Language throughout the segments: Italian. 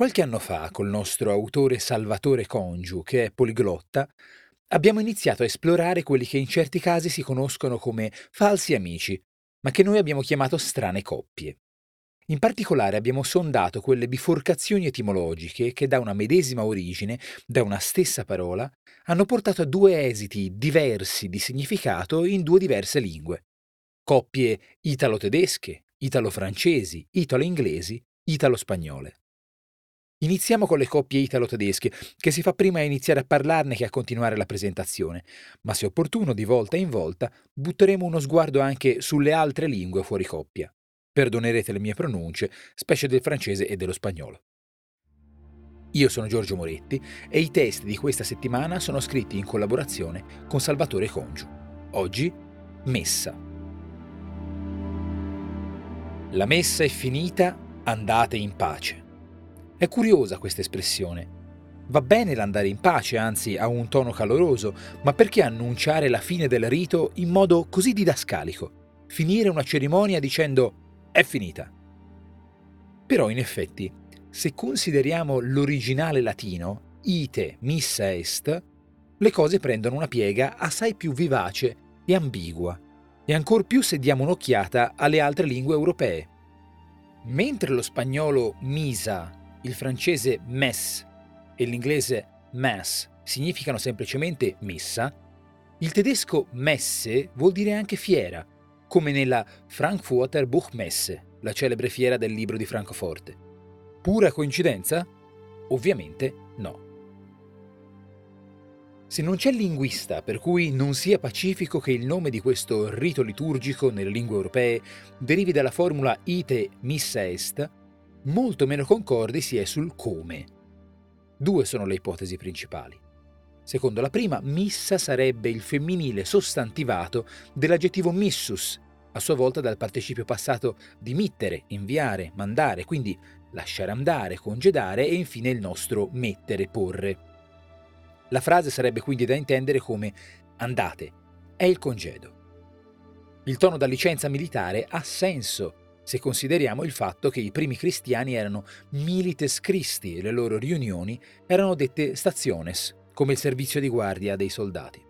Qualche anno fa, col nostro autore Salvatore Congiu, che è poliglotta, abbiamo iniziato a esplorare quelli che in certi casi si conoscono come falsi amici, ma che noi abbiamo chiamato strane coppie. In particolare abbiamo sondato quelle biforcazioni etimologiche che da una medesima origine, da una stessa parola, hanno portato a due esiti diversi di significato in due diverse lingue. Coppie italo-tedesche, italo-francesi, italo-inglesi, italo-spagnole. Iniziamo con le coppie italo-tedesche, che si fa prima a iniziare a parlarne che a continuare la presentazione, ma se opportuno, di volta in volta, butteremo uno sguardo anche sulle altre lingue fuori coppia. Perdonerete le mie pronunce, specie del francese e dello spagnolo. Io sono Giorgio Moretti e i testi di questa settimana sono scritti in collaborazione con Salvatore Congiu. Oggi, Messa. La messa è finita, andate in pace. È curiosa questa espressione. Va bene l'andare in pace, anzi ha un tono caloroso, ma perché annunciare la fine del rito in modo così didascalico? Finire una cerimonia dicendo è finita. Però in effetti, se consideriamo l'originale latino, ite missa est, le cose prendono una piega assai più vivace e ambigua, e ancor più se diamo un'occhiata alle altre lingue europee. Mentre lo spagnolo misa il francese mess e l'inglese mass significano semplicemente messa, il tedesco messe vuol dire anche fiera, come nella Frankfurter Buchmesse, la celebre fiera del libro di Francoforte. Pura coincidenza? Ovviamente no. Se non c'è linguista per cui non sia pacifico che il nome di questo rito liturgico nelle lingue europee derivi dalla formula ite missa est, molto meno concordi si è sul come. Due sono le ipotesi principali. Secondo la prima, missa sarebbe il femminile sostantivato dell'aggettivo missus, a sua volta dal participio passato di mittere, inviare, mandare, quindi lasciare andare, congedare e infine il nostro mettere, porre. La frase sarebbe quindi da intendere come andate, è il congedo. Il tono da licenza militare ha senso se consideriamo il fatto che i primi cristiani erano milites Christi e le loro riunioni erano dette stationes, come il servizio di guardia dei soldati.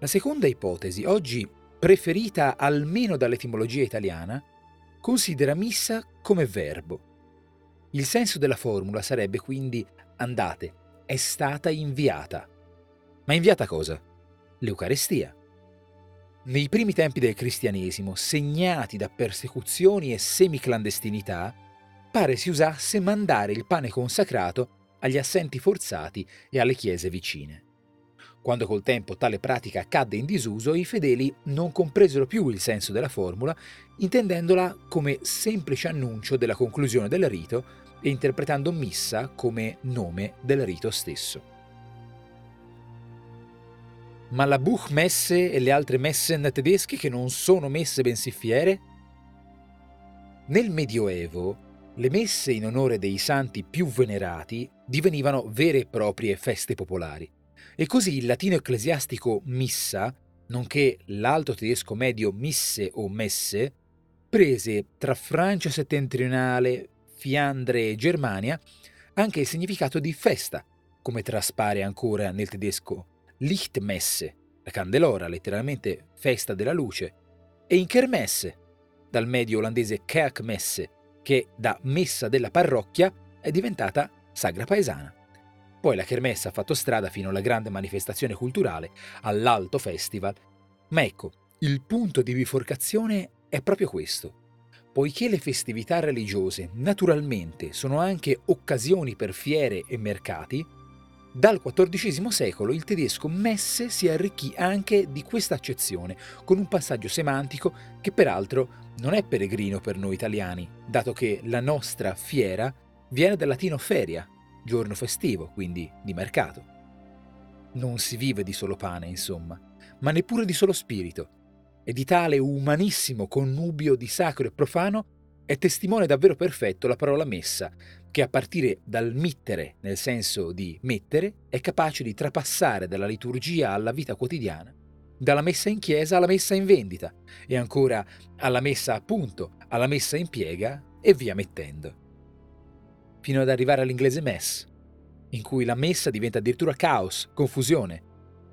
La seconda ipotesi, oggi preferita almeno dall'etimologia italiana, considera missa come verbo. Il senso della formula sarebbe quindi andate, è stata inviata. Ma inviata cosa? L'Eucarestia. Nei primi tempi del cristianesimo, segnati da persecuzioni e semiclandestinità, pare si usasse mandare il pane consacrato agli assenti forzati e alle chiese vicine. Quando col tempo tale pratica cadde in disuso, i fedeli non compresero più il senso della formula, intendendola come semplice annuncio della conclusione del rito e interpretando missa come nome del rito stesso. Ma la Buchmesse e le altre Messen tedesche che non sono messe bensì fiere? Nel Medioevo le messe in onore dei santi più venerati divenivano vere e proprie feste popolari e così il latino ecclesiastico missa, nonché l'alto tedesco medio misse o messe, prese tra Francia settentrionale, Fiandre e Germania anche il significato di festa, come traspare ancora nel tedesco Lichtmesse, la candelora, letteralmente festa della luce, e in Kermesse, dal medio olandese Kerkmesse, che da messa della parrocchia è diventata sagra paesana. Poi la Kermesse ha fatto strada fino alla grande manifestazione culturale, all'Alto Festival. Ma ecco, il punto di biforcazione è proprio questo. Poiché le festività religiose naturalmente sono anche occasioni per fiere e mercati, Dal XIV secolo il tedesco messe si arricchì anche di questa accezione, con un passaggio semantico che peraltro non è peregrino per noi italiani, dato che la nostra fiera viene dal latino feria, giorno festivo, quindi di mercato. Non si vive di solo pane, insomma, ma neppure di solo spirito, e di tale umanissimo connubio di sacro e profano è testimone davvero perfetto la parola messa, che a partire dal mittere, nel senso di mettere, è capace di trapassare dalla liturgia alla vita quotidiana, dalla messa in chiesa alla messa in vendita, e ancora alla messa a punto, alla messa in piega e via mettendo. Fino ad arrivare all'inglese mess, in cui la messa diventa addirittura caos, confusione.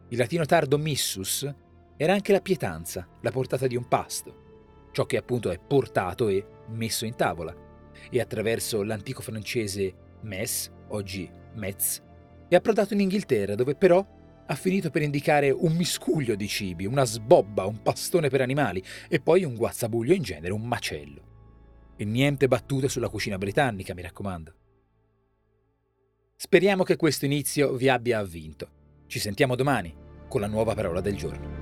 Il latino tardo missus era anche la pietanza, la portata di un pasto, ciò che appunto è portato e messo in tavola, e attraverso l'antico francese mess, oggi metz, è approdato in Inghilterra, dove però ha finito per indicare un miscuglio di cibi, una sbobba, un pastone per animali e poi un guazzabuglio in genere, un macello. E niente battute sulla cucina britannica, mi raccomando. Speriamo che questo inizio vi abbia avvinto. Ci sentiamo domani con la nuova parola del giorno.